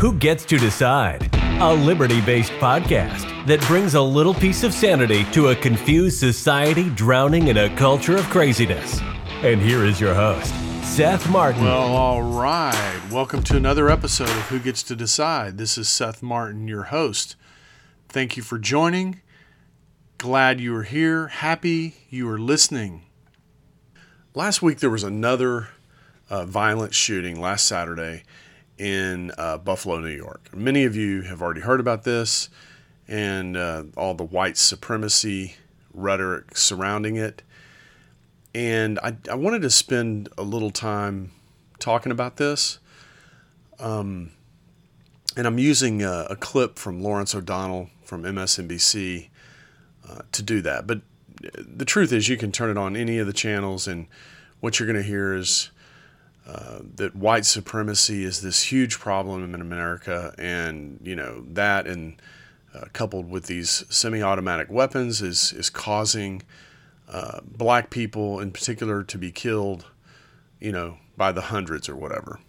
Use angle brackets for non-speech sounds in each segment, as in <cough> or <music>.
Who Gets to Decide? A liberty based podcast that brings a little piece of sanity to a confused society drowning in a culture of craziness. And here is your host, Seth Martin. Well, all right. Welcome to another episode of Who Gets to Decide. This is Seth Martin, your host. Thank you for joining. Glad you are here. Happy you are listening. Last week there was another uh, violent shooting last Saturday in uh, Buffalo, New York. Many of you have already heard about this and uh, all the white supremacy rhetoric surrounding it. And I, I wanted to spend a little time talking about this. Um, and I'm using a, a, clip from Lawrence O'Donnell from MSNBC uh, to do that. But the truth is, you can turn it on any of the channels, and what you're going to hear is that white supremacy is this huge problem in America, and you know that, and uh, coupled with these semi-automatic weapons, is is causing uh, black people, in particular, to be killed, you know, by the hundreds or whatever.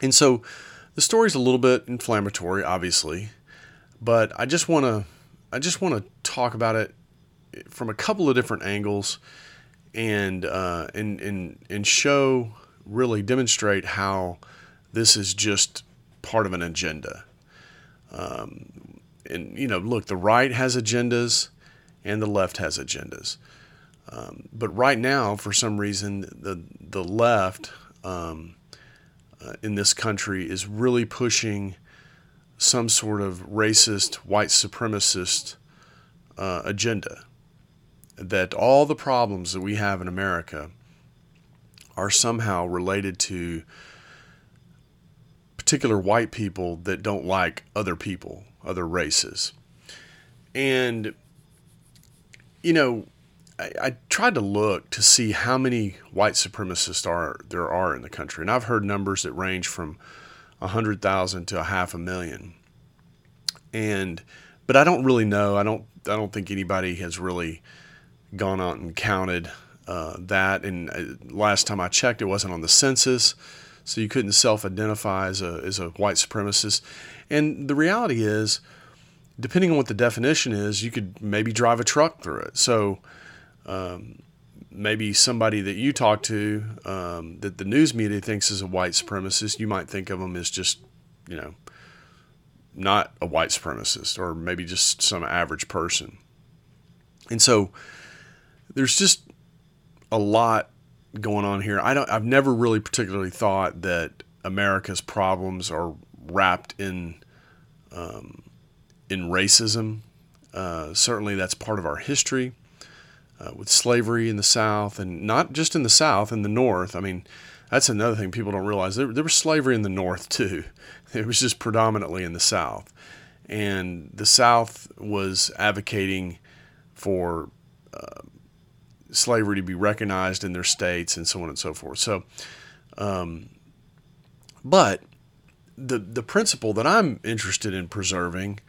And so, the story's a little bit inflammatory, obviously, but I just want to I just want to talk about it from a couple of different angles, and uh, and and and show really demonstrate how this is just part of an agenda. Um, and, you know, look, the right has agendas and the left has agendas. Um, but right now, for some reason, the, the left um, uh, in this country is really pushing some sort of racist, white supremacist uh, agenda. That all the problems that we have in America are somehow related to particular white people that don't like other people, other races. And, you know, I, I, tried to look to see how many white supremacists are there are in the country, and I've heard numbers that range from a hundred thousand to a half a million. And, but I don't really know. I don't. I don't think anybody has really gone out and counted uh, that. And uh, last time I checked, it wasn't on the census, so you couldn't self-identify as a as a white supremacist. And the reality is, depending on what the definition is, you could maybe drive a truck through it. So. Um, maybe somebody that you talk to um, that the news media thinks is a white supremacist, you might think of them as just, you know, not a white supremacist or maybe just some average person. And so there's just a lot going on here. I don't. I've never really particularly thought that America's problems are wrapped in um, in racism. Uh, certainly, that's part of our history uh, with slavery in the South, and not just in the South, in the North. I mean, that's another thing people don't realize. There, there was slavery in the North <laughs> too. It was just predominantly in the South, and the South was advocating for uh, slavery to be recognized in their states and so on and so forth. So, um, but the the principle that I'm interested in preserving,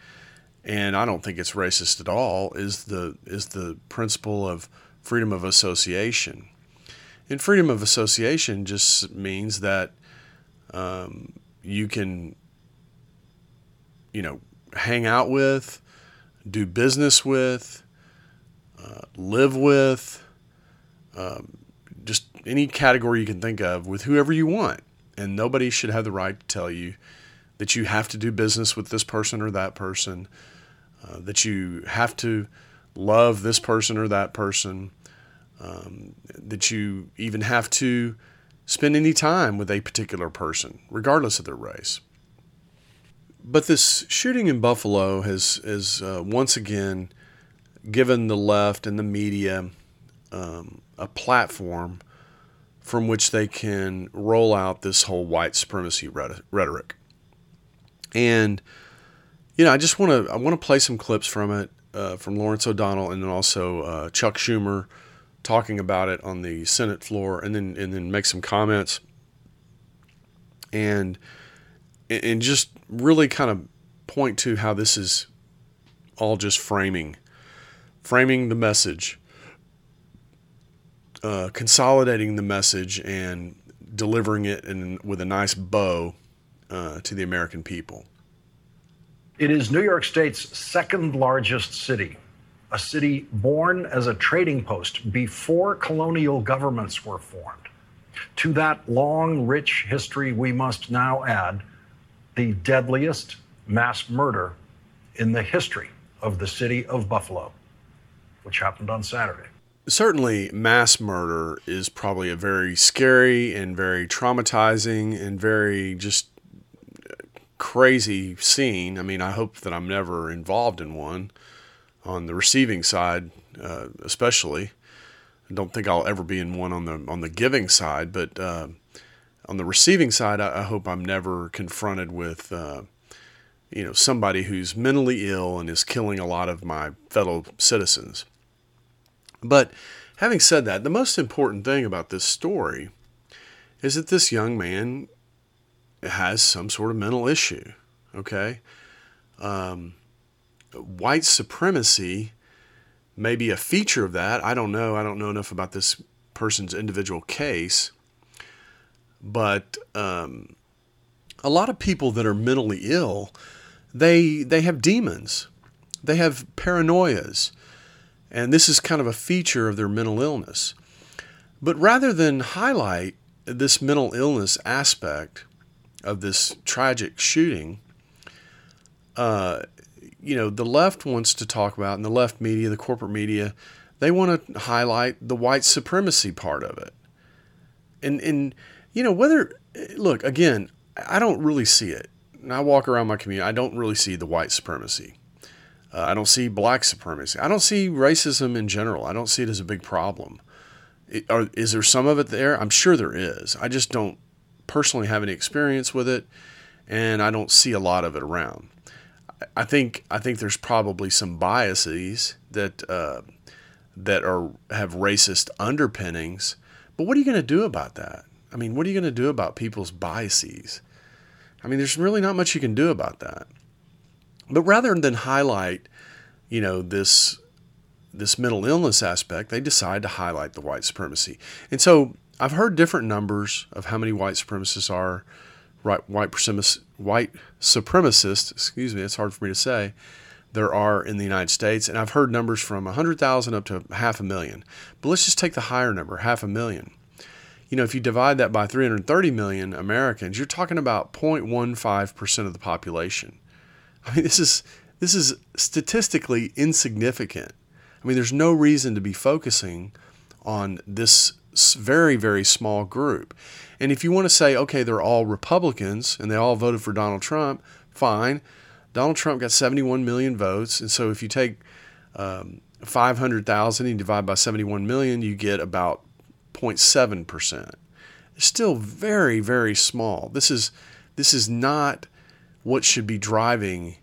and I don't think it's racist at all, is the is the principle of freedom of association. And freedom of association just means that um, you can, you know, hang out with, do business with, uh, live with, um, just any category you can think of with whoever you want. And nobody should have the right to tell you that you have to do business with this person or that person, uh, that you have to love this person or that person, um, that you even have to spend any time with a particular person, regardless of their race. But this shooting in Buffalo has, has uh, once again given the left and the media um, a platform from which they can roll out this whole white supremacy rhetoric. And you know, I just want to I want to play some clips from it uh, from Lawrence O'Donnell and then also uh, Chuck Schumer talking about it on the Senate floor, and then and then make some comments and and just really kind of point to how this is all just framing framing the message uh, consolidating the message and delivering it in, with a nice bow uh, to the American people. It is New York State's second largest city, a city born as a trading post before colonial governments were formed. To that long, rich history, we must now add the deadliest mass murder in the history of the city of Buffalo, which happened on Saturday. Certainly, mass murder is probably a very scary and very traumatizing and very just crazy scene. I mean, I hope that I'm never involved in one on the receiving side, uh, especially. I don't think I'll ever be in one on the on the giving side, but uh, on the receiving side, I, I, hope I'm never confronted with uh, you know somebody who's mentally ill and is killing a lot of my fellow citizens. But having said that, the most important thing about this story is that this young man has some sort of mental issue. Okay, um, white supremacy may be a feature of that. I don't know. I don't know enough about this person's individual case, but um, a lot of people that are mentally ill they they have demons, they have paranoias, and this is kind of a feature of their mental illness. But rather than highlight this mental illness aspect of this tragic shooting, uh, you know, the left wants to talk about, and the left media, the corporate media, they want to highlight the white supremacy part of it. And, and you know, whether, look, again, I don't really see it and I walk around my community, I don't really see the white supremacy. Uh, I don't see black supremacy. I don't see racism in general. I don't see it as a big problem. It, are, is there some of it there? I'm sure there is. I just don't personally have any experience with it, and I don't see a lot of it around. I think I think there's probably some biases that uh, that are have racist underpinnings. But what are you going to do about that? I mean, what are you going to do about people's biases? I mean, there's really not much you can do about that. But rather than highlight, you know, this this mental illness aspect, they decide to highlight the white supremacy. And so I've heard different numbers of how many white supremacists are right white white supremacists, excuse me, it's hard for me to say, there are in the United States. And I've heard numbers from 100,000 up to half a million. But let's just take the higher number, half a million you know, if you divide that by 330 million Americans, you're talking about 0.15% of the population. I mean, this is this is statistically insignificant. I mean, there's no reason to be focusing on this very very small group. And if you want to say, okay, they're all Republicans and they all voted for Donald Trump, fine. Donald Trump got 71 million votes, and so if you take um, 500,000 and divide by 71 million, you get about 0.7%. It's still very, very small. This is this is not what should be driving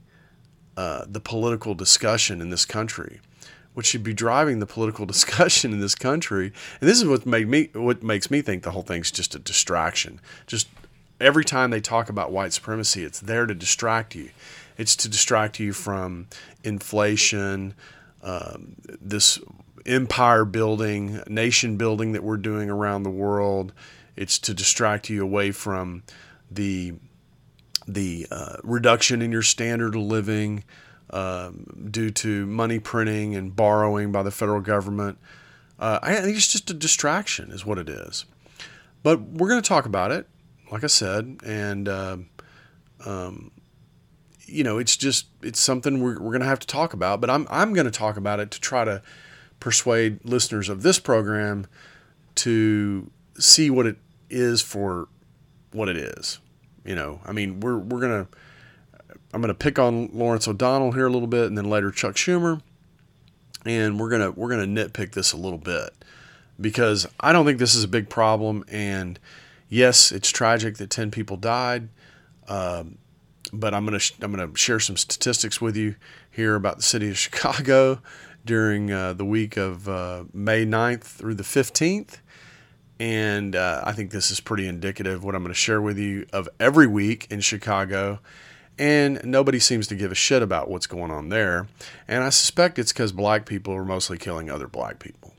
uh, the political discussion in this country. What should be driving the political <laughs> discussion in this country, and this is what made me what makes me think the whole thing's just a distraction. Just every time they talk about white supremacy, it's there to distract you. It's to distract you from inflation, um, this empire building, nation building that we're doing around the world. It's to distract you away from the the uh, reduction in your standard of living um, due to money printing and borrowing by the federal government. Uh, I think it's just a distraction, is what it is. But we're going to talk about it, like I said, and uh, um, you know, it's just it's something we're, we're going to have to talk about. But I'm I'm going to talk about it to try to persuade listeners of this program to see what it is for what it is. You know, I mean, we're we're gonna I'm gonna pick on Lawrence O'Donnell here a little bit, and then later Chuck Schumer, and we're gonna we're gonna nitpick this a little bit because I don't think this is a big problem. And yes, it's tragic that ten people died, um, but I'm gonna I'm gonna share some statistics with you here about the city of <laughs> Chicago during uh, the week of uh, May 9th through the 15th. And uh, I think this is pretty indicative what I'm going to share with you of every week in Chicago. And nobody seems to give a shit about what's going on there. And I suspect it's because black people are mostly killing other black people.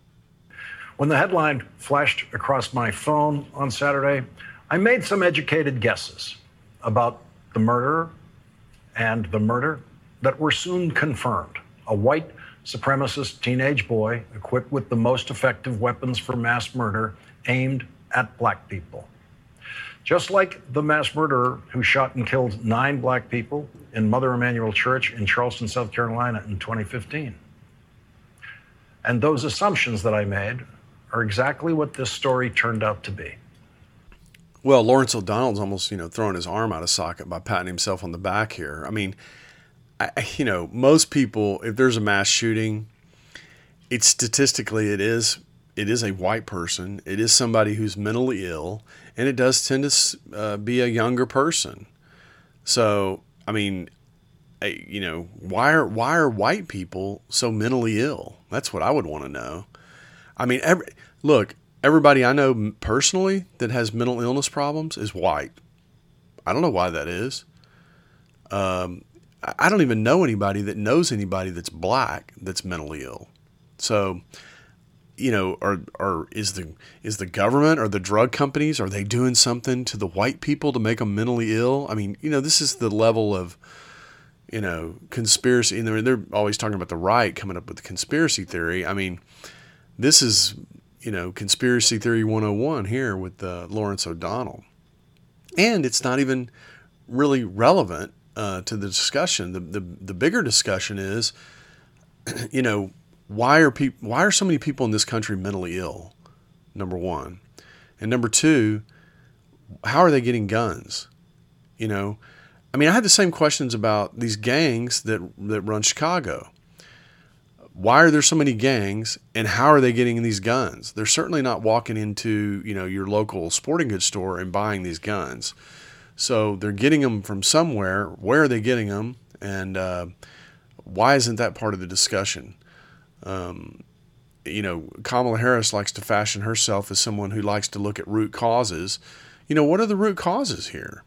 When the headline flashed across my phone on Saturday, I made some educated guesses. about the murderer and the murder that were soon confirmed. A white supremacist teenage boy equipped with the most effective weapons for mass murder aimed at black people. Just like the mass murderer who shot and killed nine black people in Mother Emanuel Church in Charleston, South Carolina in 2015. And those assumptions that I made are exactly what this story turned out to be. Well, Lawrence O'Donnell's almost, you know, throwing his arm out of socket by patting himself on the back here. I mean, I, you know, most people, if there's a mass shooting, it's statistically it is it is a white person. It is somebody who's mentally ill, and it does tend to uh, be a younger person. So, I mean, you know, why are why are white people so mentally ill? That's what I would want to know. I mean, every, look, everybody I know personally that has mental illness problems is white. I don't know why that is. Um, I don't even know anybody that knows anybody that's black that's mentally ill. So, you know, are are is the is the government or the drug companies are they doing something to the white people to make them mentally ill? I mean, you know, this is the level of you know conspiracy. And they're, they're always talking about the right coming up with the conspiracy theory. I mean, this is you know conspiracy theory 101 here with uh, Lawrence O'Donnell, and it's not even really relevant uh, to the discussion. The, the the bigger discussion is, <clears throat> you know, why are people why are so many people in this country mentally ill? Number one, and number two, how are they getting guns? You know, I mean, I had the same questions about these gangs that that run Chicago. Why are there so many gangs, and how are they getting these guns? They're certainly not walking into you know your local sporting goods store and buying these guns. So they're getting them from somewhere. Where are they getting them? And uh, why isn't that part of the discussion? Um, you know, Kamala Harris likes to fashion herself as someone who likes to look at root causes. You know, what are the root causes here?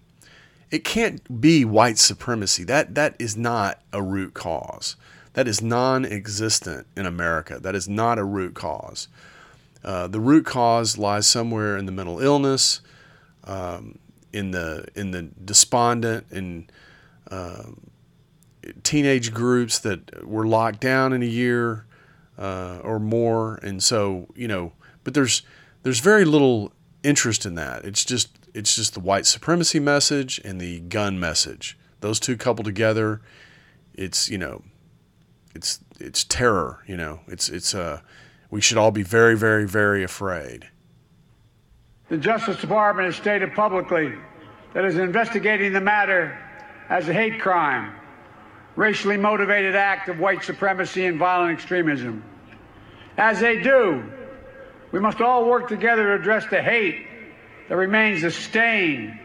It can't be white supremacy. That that is not a root cause. That is non-existent in America. That is not a root cause. Uh, the root cause lies somewhere in the mental illness, um, in the in the despondent and uh, teenage groups that were locked down in a year uh, or more, and so you know, but there's there's very little interest in that. It's just it's just the white supremacy message and the gun message. Those two coupled together, it's you know, it's it's terror. You know, it's it's uh, we should all be very very very afraid. The Justice Department has stated publicly that is investigating the matter as a hate crime, racially motivated act of white supremacy and violent extremism. As they do, we must all work together to address the hate that remains a stain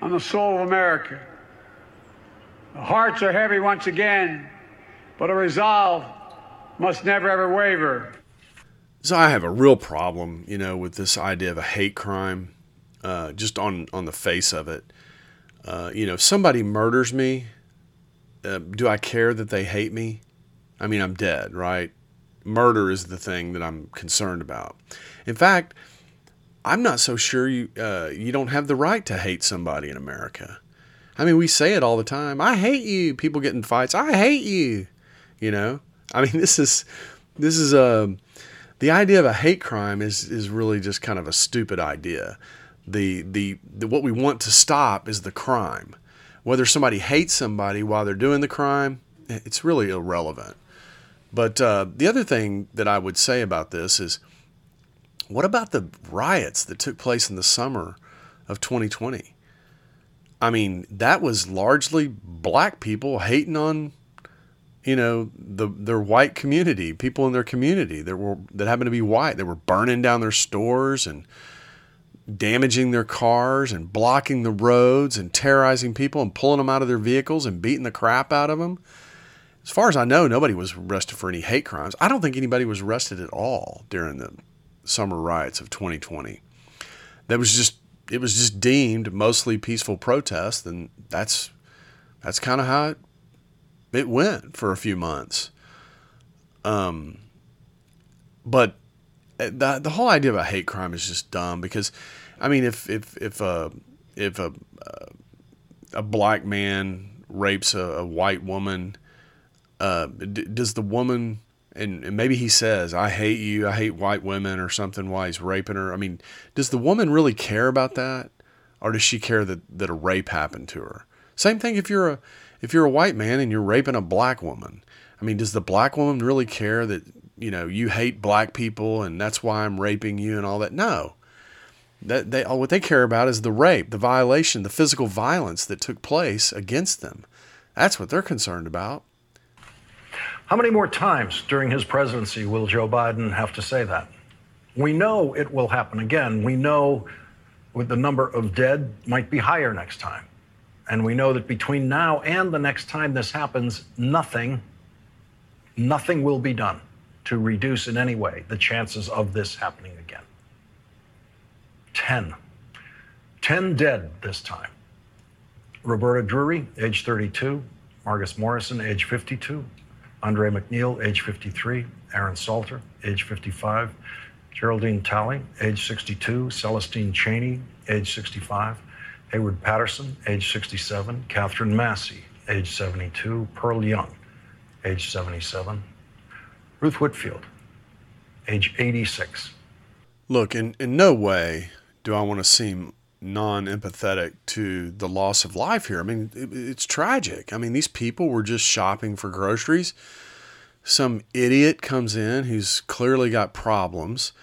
on the soul of America. The hearts are heavy once again, but a resolve must never ever waver. So I have a real problem, you know, with this idea of a hate crime, uh, just on on the face of it. Uh, you know, if somebody murders me, uh, do I care that they hate me? I mean, I'm dead, right? Murder is the thing that I'm concerned about. In fact, I'm not so sure you uh, you don't have the right to hate somebody in America. I mean, we say it all the time. I hate you. People get in fights. I hate you. You know. I mean, <laughs> this is this is a um, the idea of a hate crime is is really just kind of a stupid idea. The, the the what we want to stop is the crime. Whether somebody hates somebody while they're doing the crime, it's really irrelevant. But uh, the other thing that I would say about this is, what about the riots that took place in the summer of 2020? I mean, that was largely black people hating on you know the their white community, people in their community that were that happened to be white. They were burning down their stores and damaging their cars and blocking the roads and terrorizing people and pulling them out of their vehicles and beating the crap out of them. As far as I know, nobody was arrested for any hate crimes. I don't think anybody was arrested at all during the summer riots of 2020. That was just it was just deemed mostly peaceful protest and that's that's kind of how it it went for a few months. Um, but the the whole idea of a hate crime is just dumb because, I mean, if if if a if a a black man rapes a, a white woman, uh, d- does the woman and, and maybe he says, "I hate you. I hate white women" or something while he's raping her. I mean, does the woman really care about that, or does she care that that a rape happened to her? Same thing if you're a if you're a white man and you're raping a black woman. I mean, does the black woman really care that you know you hate black people and that's why I'm raping you and all that? No. That they all what they care about is the rape, the violation, the physical violence that took place against them. That's what they're concerned about. How many more times during his presidency will Joe Biden have to say that? We know it will happen again. We know with the number of dead might be higher next time. And we know that between now and the next time this happens, nothing, nothing will be done to reduce in any way the chances of this happening again. 10. 10 dead this time. Roberta Drury, age 32. Margus Morrison, age 52. Andre Mackniel, age 53, Aaron Salter, age 55, Geraldine Talley, age 62, Celestine Chaney, age 65, Heyward Patterson, age 67, Katherine Massey, age 72, Pearl Young, age 77, Ruth Whitfield, age 86. Look, in, in no way do I want to seem non empathetic to the loss of life here. I mean, it, it's tragic. I mean, these people were just shopping for groceries. Some idiot comes in who's clearly got problems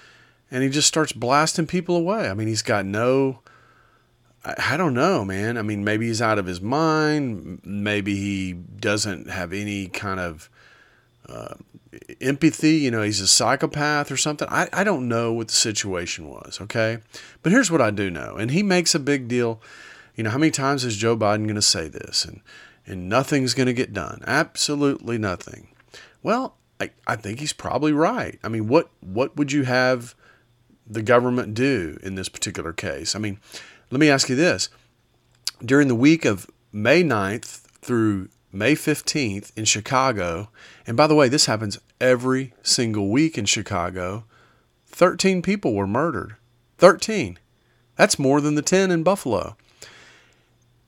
and he just starts blasting people away. I mean, he's got no. I, don't know, man. I mean, maybe he's out of his mind. Maybe he doesn't have any kind of uh, empathy. You know, he's a psychopath or something. I, I don't know what the situation was, okay? But here's what I do know. And he makes a big deal. You know, how many times is Joe Biden going to say this? And, and nothing's going to get done. Absolutely nothing. Well, I, I think he's probably right. I mean, what, what would you have the government do in this particular case? I mean, let me ask you this. During the week of May 9th through May 15th in Chicago, and by the way, this happens every single week in Chicago, 13 people were murdered. 13. That's more than the 10 in Buffalo.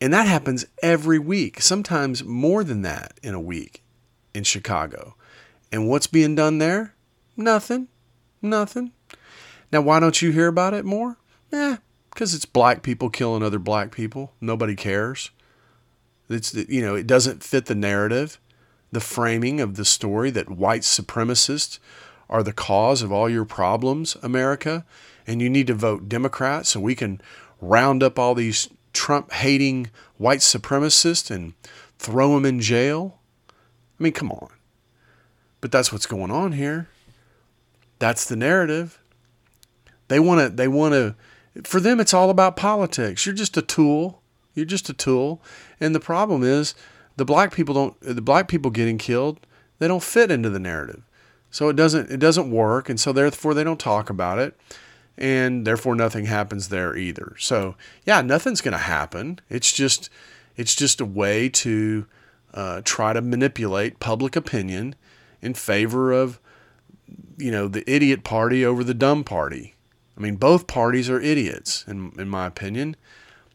And that happens every week, sometimes more than that in a week in Chicago. And what's being done there? Nothing. Nothing. Now, why don't you hear about it more? Eh, because it's black people killing other black people. Nobody cares. It's you know it doesn't fit the narrative, the framing of the story that white supremacists are the cause of all your problems, America, and you need to vote Democrat so we can round up all these Trump hating white supremacists and throw them in jail. I mean, come on. But that's what's going on here. That's the narrative. They want to they want to for them it's all about politics. You're just a tool. You're just a tool. And the problem is the black people don't the black people getting killed, they don't fit into the narrative. So it doesn't it doesn't work and so therefore they don't talk about it and therefore nothing happens there either. So, yeah, nothing's going to happen. It's just it's just a way to uh, try to manipulate public opinion in favor of you know the idiot party over the dumb party. I mean, both parties are idiots, in, in my opinion.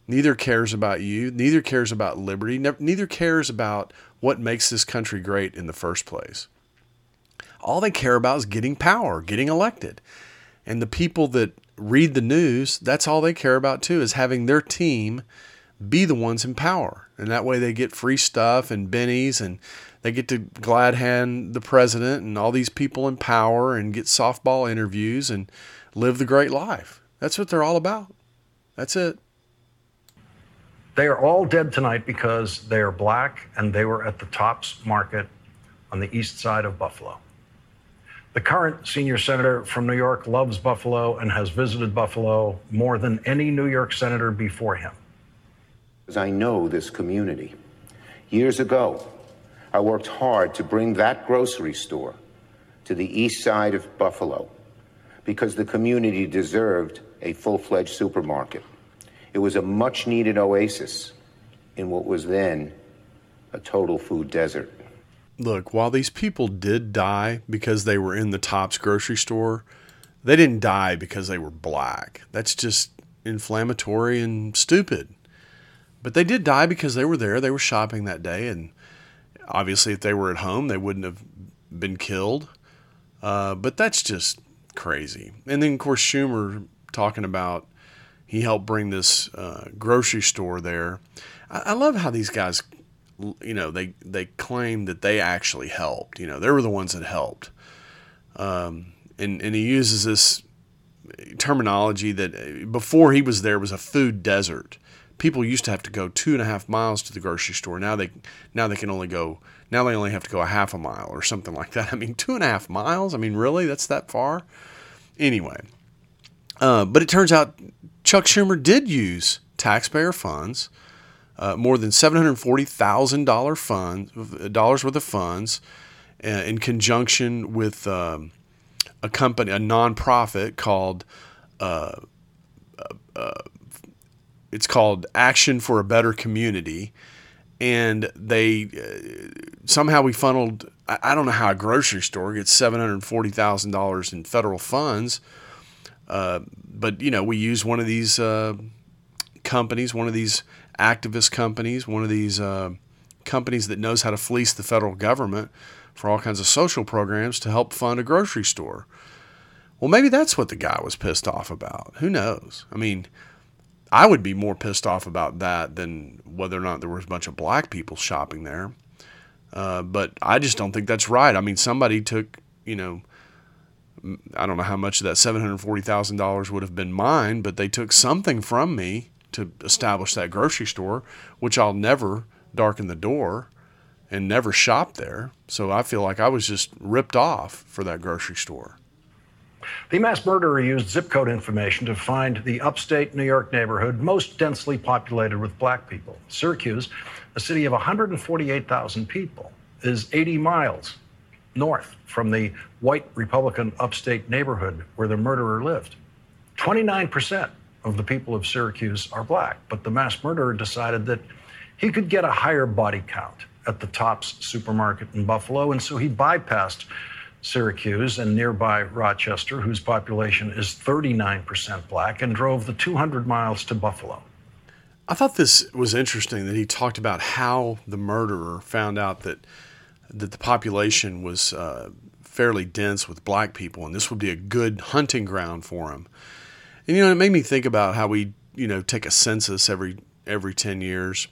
Neither cares about you. Neither cares about liberty. neither cares about what makes this country great in the first place. All they care about is getting power, getting elected. And the people that read the news, that's all they care about too, is having their team be the ones in power. And that way they get free stuff and bennies and they get to glad hand the president and all these people in power and get softball interviews and live the great life. That's what they're all about. That's it. They are all dead tonight because they are black and they were at the Tops Market on the east side of Buffalo. The current senior senator from New York loves Buffalo and has visited Buffalo more than any New York senator before him. I know this community. Years ago, I worked hard to bring that grocery store to the east side of Buffalo because the community deserved a full fledged supermarket. It was a much needed oasis in what was then a total food desert. Look, while these people did die because they were in the Tops grocery store, they didn't die because they were black. That's just inflammatory and stupid. but they did die because they were there. They were shopping that day, and obviously, if they were at home, they wouldn't have been killed. Uh, but that's just crazy. And then, of course, Schumer talking about he helped bring this uh, grocery store there. I, I love how these guys, you know, they they claim that they actually helped. You know, they were the ones that helped. Um, and and he uses this terminology that uh, before he was there was a food desert. People used to have to go two and a half miles to the grocery store. Now they now they can only go now they only have to go a half a mile or something like that. <laughs> I mean, two and a half miles. I mean, really, that's that far. Anyway, uh, but it turns out Chuck Schumer did use taxpayer funds, uh, more than seven hundred forty thousand dollar funds dollars worth of funds, uh, in conjunction with. Um, a company, a nonprofit called, uh, uh, uh, it's called Action for a Better Community, and they uh, somehow we funneled. I, I, don't know how a grocery store gets seven hundred forty thousand dollars in federal funds, uh, but you know we use one of these uh, companies, one of these activist companies, one of these companies that knows how to fleece the federal government for all kinds of social programs to help fund a grocery store. Well, maybe that's what the guy was pissed off about. Who knows? I mean, I would be more pissed off about that than whether or not there was a bunch of black people shopping there. Uh, but I just don't think that's right. I mean, somebody took, you know, I don't know how much of that $740,000 would have been mine, but they took something from me to establish that grocery store, which I'll never darken the door and never shop there. So I feel like I was just ripped off for that grocery store. The mass murderer used zip code information to find the upstate New York neighborhood most densely populated with black people. Syracuse, a city of 148,000 people, is 80 miles north from the white Republican upstate neighborhood where the murderer lived. 29% of the people of Syracuse are black, but the mass murderer decided that he could get a higher body count at the Tops supermarket in Buffalo, and so he bypassed Syracuse and nearby Rochester, whose population is 39% black, and drove the 200 miles to Buffalo. I thought this was interesting that he talked about how the murderer found out that that the population was uh, fairly dense with black people, and this would be a good hunting ground for them. And you know, it made me think about how we, you know, take a census every every ten years,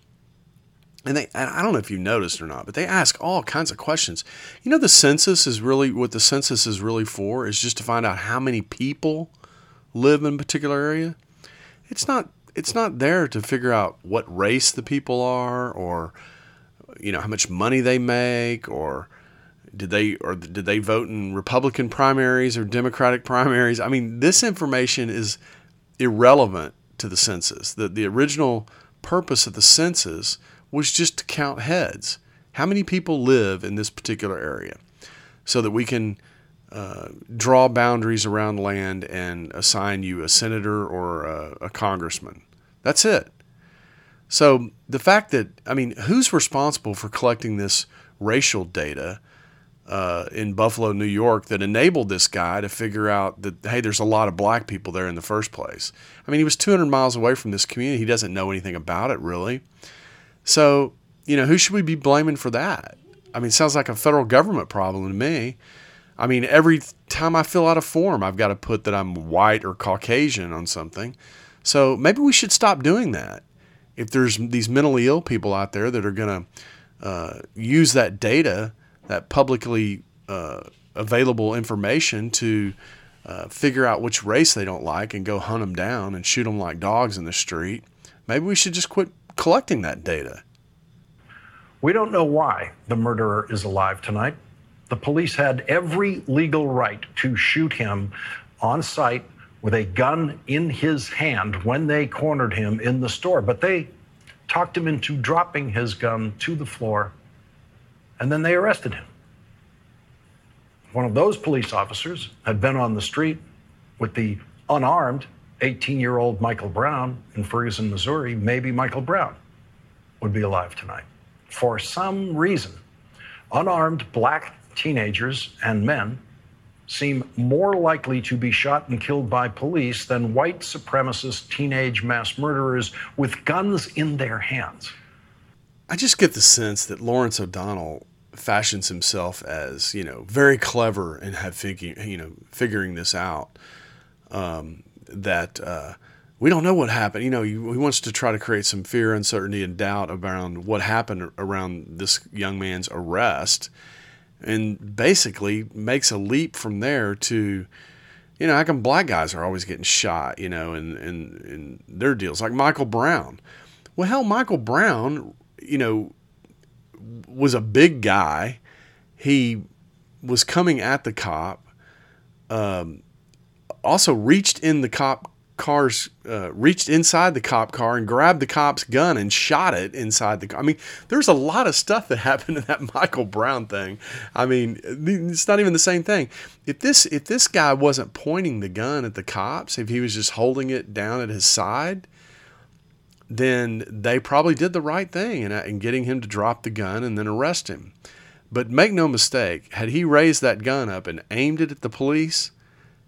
and they I don't know if you noticed or not, but they ask all kinds of questions. You know the census is really what the census is really for is just to find out how many people live in a particular area. It's not it's not there to figure out what race the people are or you know how much money they make or did they or did they vote in Republican primaries or Democratic primaries? I mean, this information is irrelevant to the census. The the original purpose of the census was just to count heads. How many people live in this particular area? So that we can uh, draw boundaries around land and assign you a senator or a, a congressman. That's it. So the fact that, I mean, who's responsible for collecting this racial data uh, in Buffalo, New York, that enabled this guy to figure out that, hey, there's a lot of black people there in the first place? I mean, he was 200 miles away from this community. He doesn't know anything about it, really. So, you know, who should we be blaming for that? I mean, sounds like a federal government problem to me. I mean, every time I fill out a form, I've got to put that I'm white or Caucasian on something. So maybe we should stop doing that. If there's these mentally ill people out there that are going to uh, use that data, that publicly uh, available information to uh, figure out which race they don't like and go hunt them down and shoot them like dogs in the street, maybe we should just quit collecting that data. We don't know why the murderer is alive tonight. The police had every legal right to shoot him on sight with a gun in his hand when they cornered him in the store, but they talked him into dropping his gun to the floor and then they arrested him. One of those police officers had been on the street with the unarmed 18 year old Michael Brown in Ferguson, Missouri, maybe Michael Brown would be alive tonight. For some reason, unarmed black teenagers and men seem more likely to be shot and killed by police than white supremacist teenage mass murderers with guns in their hands. I just get the sense that Lawrence O'Donnell fashions himself as you know very clever and have figuring you know figuring this out. Um, that uh, we don't know what happened. You know, he wants to try to create some fear, uncertainty, and doubt around what happened around this young man's arrest, and basically makes a leap from there to, you know, how come black guys are always getting shot? You know, and in, in their deals like Michael Brown. Well, hell, Michael Brown, you know, was a big guy. He was coming at the cop. Um, also reached in the cop car's uh, reached inside the cop car and grabbed the cop's gun and shot it inside the car. I mean, there's a lot of stuff that <laughs> happened in that Michael Brown thing. I mean, it's not even the same thing. If this if this guy wasn't pointing the gun at the cops, if he was just holding it down at his side, then they probably did the right thing in, in getting him to drop the gun and then arrest him. But make no mistake, had he raised that gun up and aimed it at the police,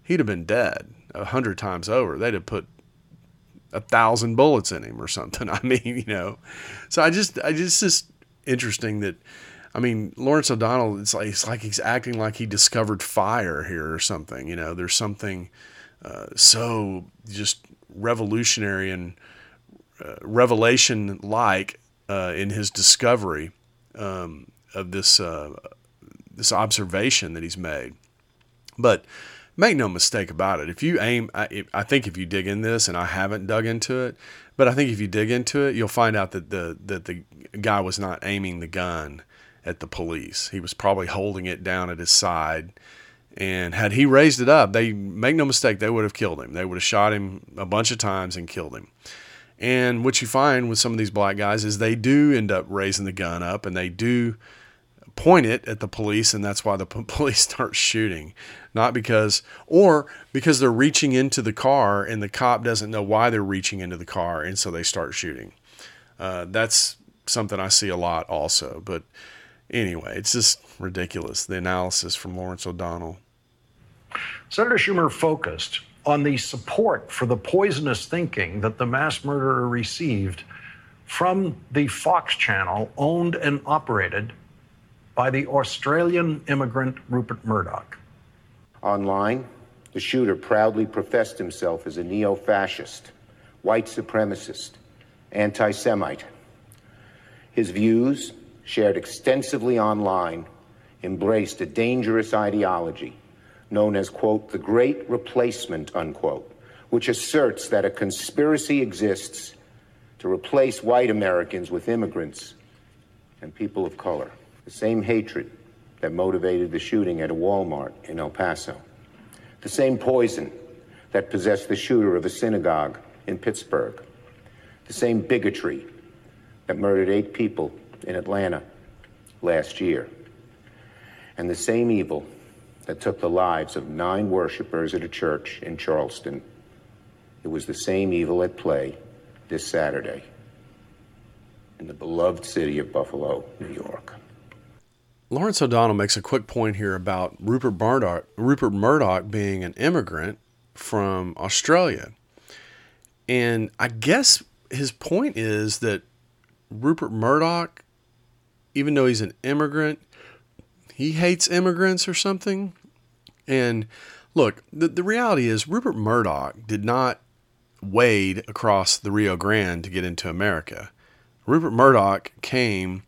he'd have been dead a hundred times over. They'd have put a thousand bullets in him or something. <laughs> I mean, you know, so I just, I just, just interesting that, I mean, Lawrence O'Donnell, it's like, it's like he's acting like he discovered fire here or something. You know, there's something uh, so just revolutionary and uh, revelation like uh, in his discovery um, of this uh, this observation that he's made. But make no mistake about it. If you aim, I, I, think if you dig in this, and I haven't dug into it, but I think if you dig into it, you'll find out that the that the guy was not aiming the gun at the police. He was probably holding it down at his side. And had he raised it up, they make no mistake, they would have killed him. They would have shot him a bunch of times and killed him. And what you find with some of these black guys is they do end up raising the gun up and they do point it at the police, and that's why the <laughs> police start shooting. Not because, or because they're reaching into the car and the cop doesn't know why they're reaching into the car, and so they start shooting. Uh, that's something I see a lot also. But anyway, it's just ridiculous the analysis from Lawrence O'Donnell. Senator Schumer focused on the support for the poisonous thinking that the mass murderer received from the Fox channel owned and operated by the Australian immigrant Rupert Murdoch. Online, the shooter proudly professed himself as a neo fascist, white supremacist, anti Semite. His views, shared extensively online, embraced a dangerous ideology known as, quote, the Great Replacement, unquote, which asserts that a conspiracy exists to replace white Americans with immigrants and people of color the same hatred that motivated the shooting at a Walmart in El Paso, the same poison that possessed the shooter of a synagogue in Pittsburgh, the same bigotry that murdered eight people in Atlanta last year, and the same evil that took the lives of nine worshippers at a church in Charleston. It was the same evil at play this Saturday in the beloved city of Buffalo, New York. Lawrence O'Donnell makes a quick point here about Rupert Murdoch, Rupert Murdoch being an immigrant from Australia. And I guess his point is that Rupert Murdoch, even though he's an immigrant, he hates immigrants or something. And look, the, the reality is Rupert Murdoch did not wade across the Rio Grande to get into America. Rupert Murdoch came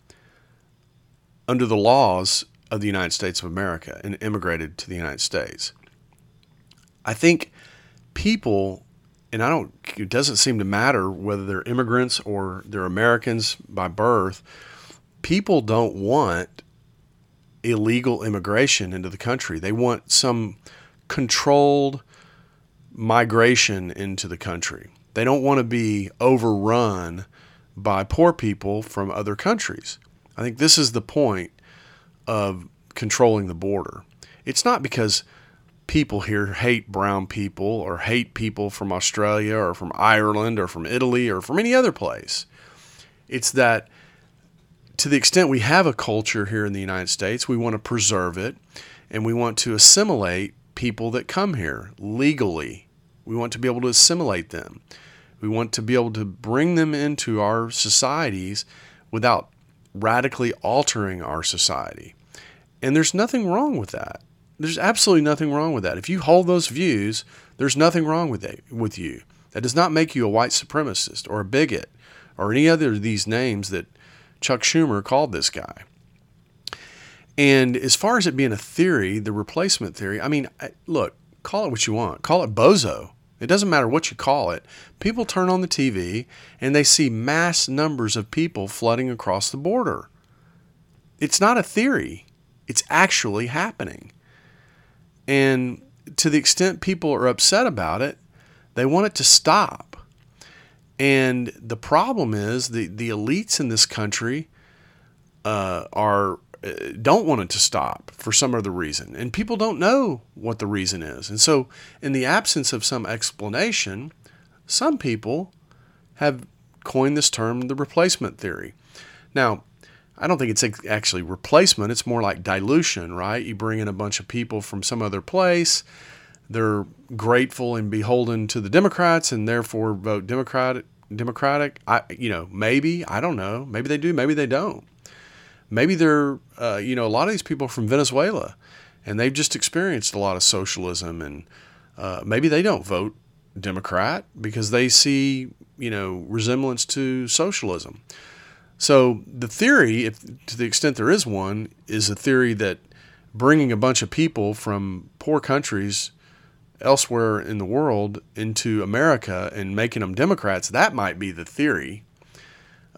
under the laws of the United States of America and immigrated to the United States. I think people, and I don't, it doesn't seem to matter whether they're immigrants or they're Americans by birth, people don't want illegal immigration into the country. They want some controlled migration into the country. They don't want to be overrun by poor people from other countries. I think this is the point of controlling the border. It's not because people here hate brown people or hate people from Australia or from Ireland or from Italy or from any other place. It's that to the extent we have a culture here in the United States, we want to preserve it and we want to assimilate people that come here legally. We want to be able to assimilate them. We want to be able to bring them into our societies without radically altering our society. And there's nothing wrong with that. There's absolutely nothing wrong with that. If you hold those views, there's nothing wrong with it, with you. That does not make you a white supremacist or a bigot or any other of these names that Chuck Schumer called this guy. And as far as it being a theory, the replacement theory, I mean, look, call it what you want. Call it bozo. It doesn't matter what you call it. People turn on the TV and they see mass numbers of people flooding across the border. It's not a theory, it's actually happening. And to the extent people are upset about it, they want it to stop. And the problem is the, the elites in this country uh, are Uh, don't want it to stop for some other reason, and people don't know what the reason is. And so, in the absence of some explanation, some people have coined this term the replacement theory. Now, I don't think it's actually replacement, it's more like dilution, right? You bring in a bunch of people from some other place, they're grateful and beholden to the Democrats and therefore vote Democratic. Democratic, I you know maybe I don't know maybe they do maybe they don't maybe they're uh, you know a lot of these people from Venezuela and they've just experienced a lot of socialism and uh, maybe they don't vote Democrat because they see you know resemblance to socialism. So the theory, if to the extent there is one, is a theory that bringing a bunch of people from poor countries elsewhere in the world into America and making them Democrats, that might be the theory.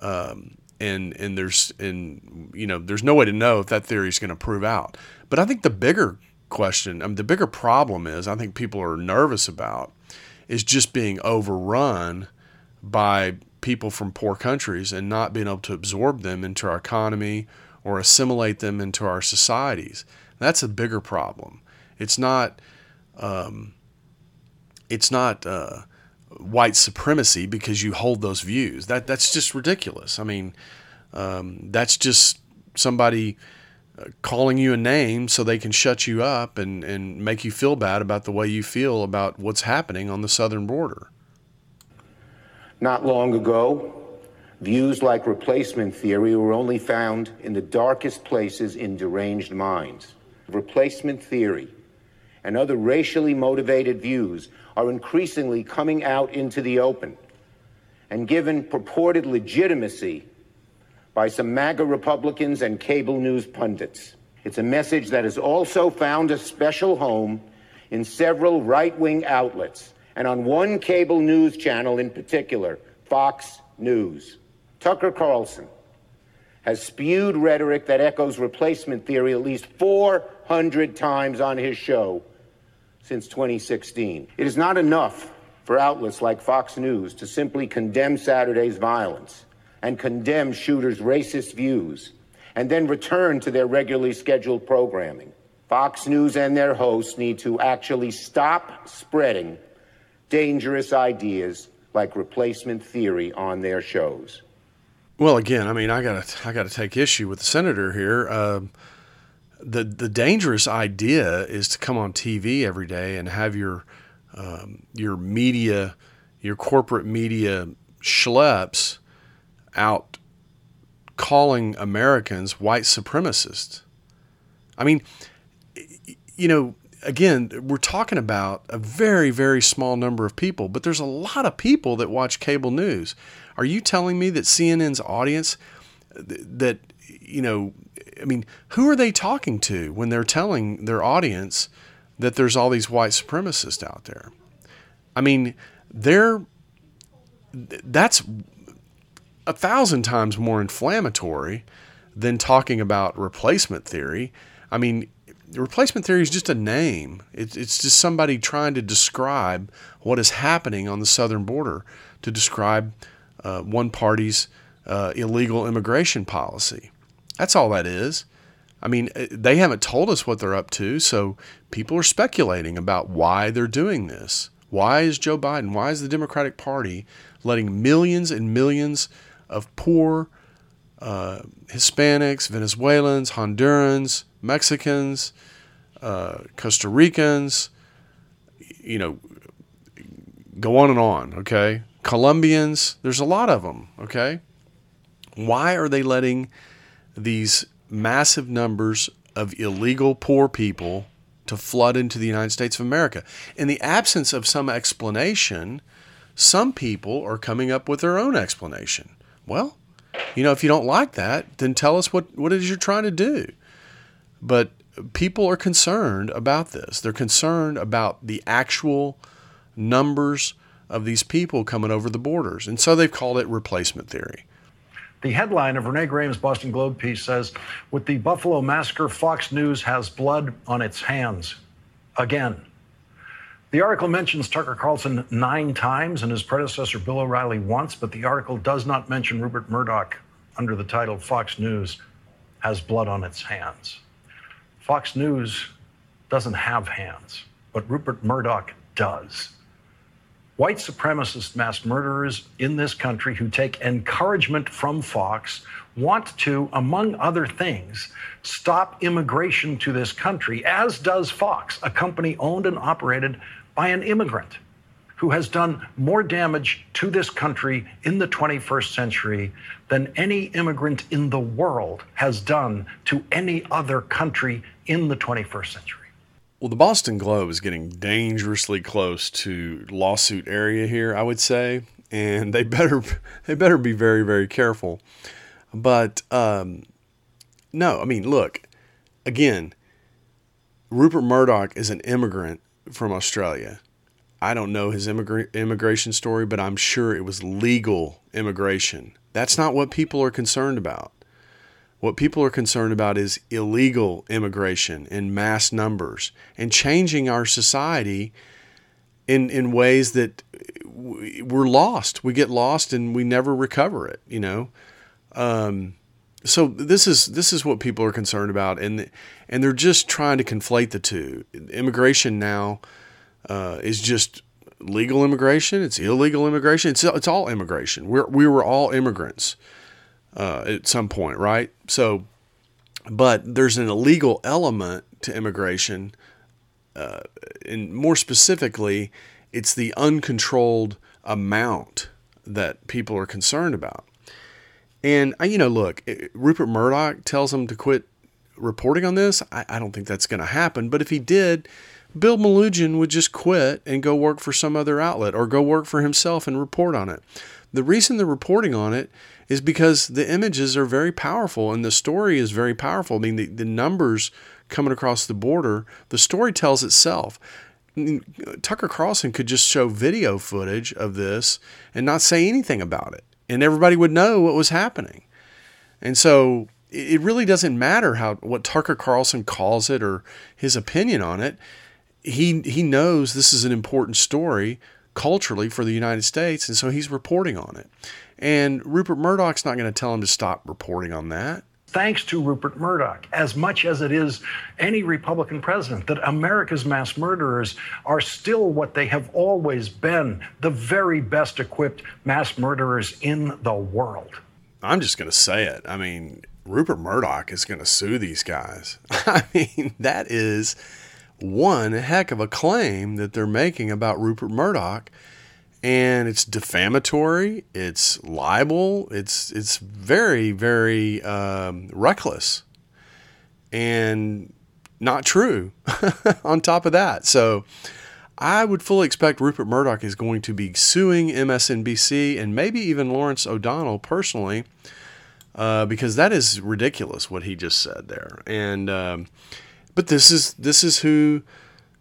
Um, and and there's and you know there's no way to know if that theory is going to prove out. But I think the bigger question, I mean, the bigger problem is I think people are nervous about is just being overrun by people from poor countries and not being able to absorb them into our economy or assimilate them into our societies. That's a bigger problem. It's not um, it's not uh, white supremacy because you hold those views. That that's just ridiculous. I mean, um, that's just somebody uh, calling you a name so they can shut you up and, and make you feel bad about the way you feel about what's happening on the southern border. Not long ago, views like replacement theory were only found in the darkest places in deranged minds. Replacement theory and other racially motivated views are increasingly coming out into the open and given purported legitimacy by some MAGA Republicans and cable news pundits. It's a message that has also found a special home in several right wing outlets and on one cable news channel in particular, Fox News. Tucker Carlson has spewed rhetoric that echoes replacement theory at least 400 times on his show since 2016. It is not enough for outlets like Fox News to simply condemn Saturday's violence and condemn shooters' racist views and then return to their regularly scheduled programming. Fox News and their hosts need to actually stop spreading dangerous ideas like replacement theory on their shows. Well, again, I mean, I got to I got to take issue with the senator here. Uh, the the dangerous idea is to come on TV every day and have your um, your media, your corporate media schleps out calling Americans white supremacists. I mean, you know, again, we're talking about a very, very small number of people, but there's a lot of people that watch cable news. Are you telling me that CNN's audience, that, you know, I mean, who are they talking to when they're telling their audience that there's all these white supremacists out there? I mean, they're that's a thousand times more inflammatory than talking about replacement theory. I mean, replacement theory is just a name. It's, just somebody trying to describe what is happening on the southern border, to describe uh, one party's uh, illegal immigration policy. That's all that is. I mean, uh, they haven't told us what they're up to, so people are speculating about why they're doing this. Why is Joe Biden, why is the Democratic Party letting millions and millions of poor uh, Hispanics, Venezuelans, Hondurans, Mexicans, uh, Costa Ricans, you know, go on and on, okay? Colombians, there's a lot of them, okay? Why are they letting these massive numbers of illegal poor people to flood into the United States of America? In the absence of some explanation, some people are coming up with their own explanation. Well, you know, if you don't like that, then tell us what, what it is you're trying to do. But people are concerned about this. They're concerned about the actual numbers of these people coming over the borders. And so they've called it replacement theory. The headline of Renee Graham's Boston Globe piece says With the Buffalo massacre, Fox News has blood on its hands. Again. The article mentions Tucker Carlson nine times and his predecessor Bill O'Reilly once, but the article does not mention Rupert Murdoch under the title Fox News has blood on its hands. Fox News doesn't have hands, but Rupert Murdoch does. White supremacist mass murderers in this country who take encouragement from Fox want to, among other things, stop immigration to this country, as does Fox, a company owned and operated by an immigrant who has done more damage to this country in the 21st century than any immigrant in the world has done to any other country in the 21st century. Well, the Boston Globe is getting dangerously close to lawsuit area here, I would say, and they better <laughs> they better be very very careful. But um, no, I mean, look, again, Rupert Murdoch is an immigrant from Australia. I don't know his immigra- immigration story, but I'm sure it was legal immigration. That's not what people are concerned about. What people are concerned about is illegal immigration in mass numbers and changing our society in, in ways that we're lost. We get lost and we never recover it, you know? Um, so this is this is what people are concerned about, and and they're just trying to conflate the two. Immigration now uh, is just legal immigration. It's illegal immigration. It's it's all immigration. We we were all immigrants uh, at some point, right? So, but there's an illegal element to immigration, uh, and more specifically, it's the uncontrolled amount that people are concerned about. And uh, you know, look, Rupert Murdoch tells them to quit reporting on this. I, I don't think that's going to happen. But if he did, Bill Melugin would just quit and go work for some other outlet or go work for himself and report on it. The reason they're reporting on it is because the images are very powerful and the story is very powerful. I mean, the, the numbers coming across the border, the story tells itself. Tucker Carlson could just show video footage of this and not say anything about it, and everybody would know what was happening. And so it really doesn't matter how what Tucker Carlson calls it or his opinion on it. He he knows this is an important story culturally for the United States, and so he's reporting on it. And Rupert Murdoch's not going to tell him to stop reporting on that. Thanks to Rupert Murdoch, as much as it is any Republican president, that America's mass murderers are still what they have always been the very best equipped mass murderers in the world. I'm just going to say it. I mean, Rupert Murdoch is going to sue these guys. <laughs> I mean, that is one heck of a claim that they're making about Rupert Murdoch and it's defamatory, it's libel, it's it's very very um, reckless, and not true. <laughs> on top of that, so I would fully expect Rupert Murdoch is going to be suing MSNBC and maybe even Lawrence O'Donnell personally, uh, because that is ridiculous what he just said there. And um, but this is this is who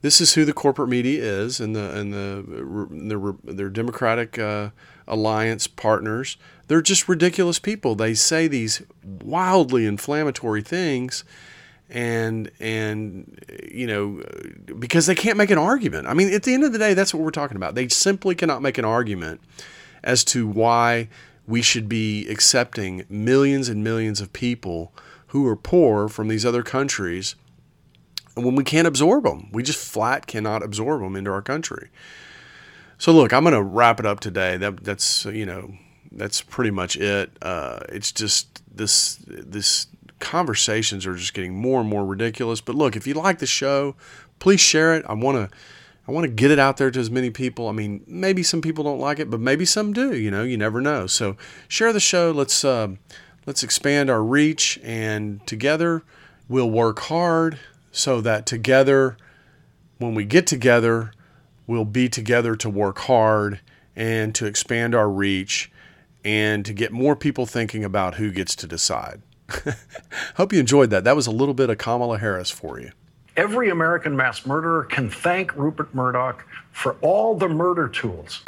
this is who the corporate media is, and the and the their their Democratic uh, alliance partners. They're just ridiculous people. They say these wildly inflammatory things, and and you know because they can't make an argument. I mean, at the end of the day, that's what we're talking about. They simply cannot make an argument as to why we should be accepting millions and millions of people who are poor from these other countries when we can't absorb them. We just flat cannot absorb them into our country. So look, I'm going to wrap it up today. That that's you know that's pretty much it. Uh, it's just this this conversations are just getting more and more ridiculous. But look, if you like the show, please share it. I want to I want to get it out there to as many people. I mean, maybe some people don't like it, but maybe some do. You know, you never know. So share the show. Let's uh, let's expand our reach, and together we'll work hard so that together, when we get together, we'll be together to work hard and to expand our reach and to get more people thinking about who gets to decide. <laughs> Hope you enjoyed that. That was a little bit of Kamala Harris for you. Every American mass murderer can thank Rupert Murdoch for all the murder tools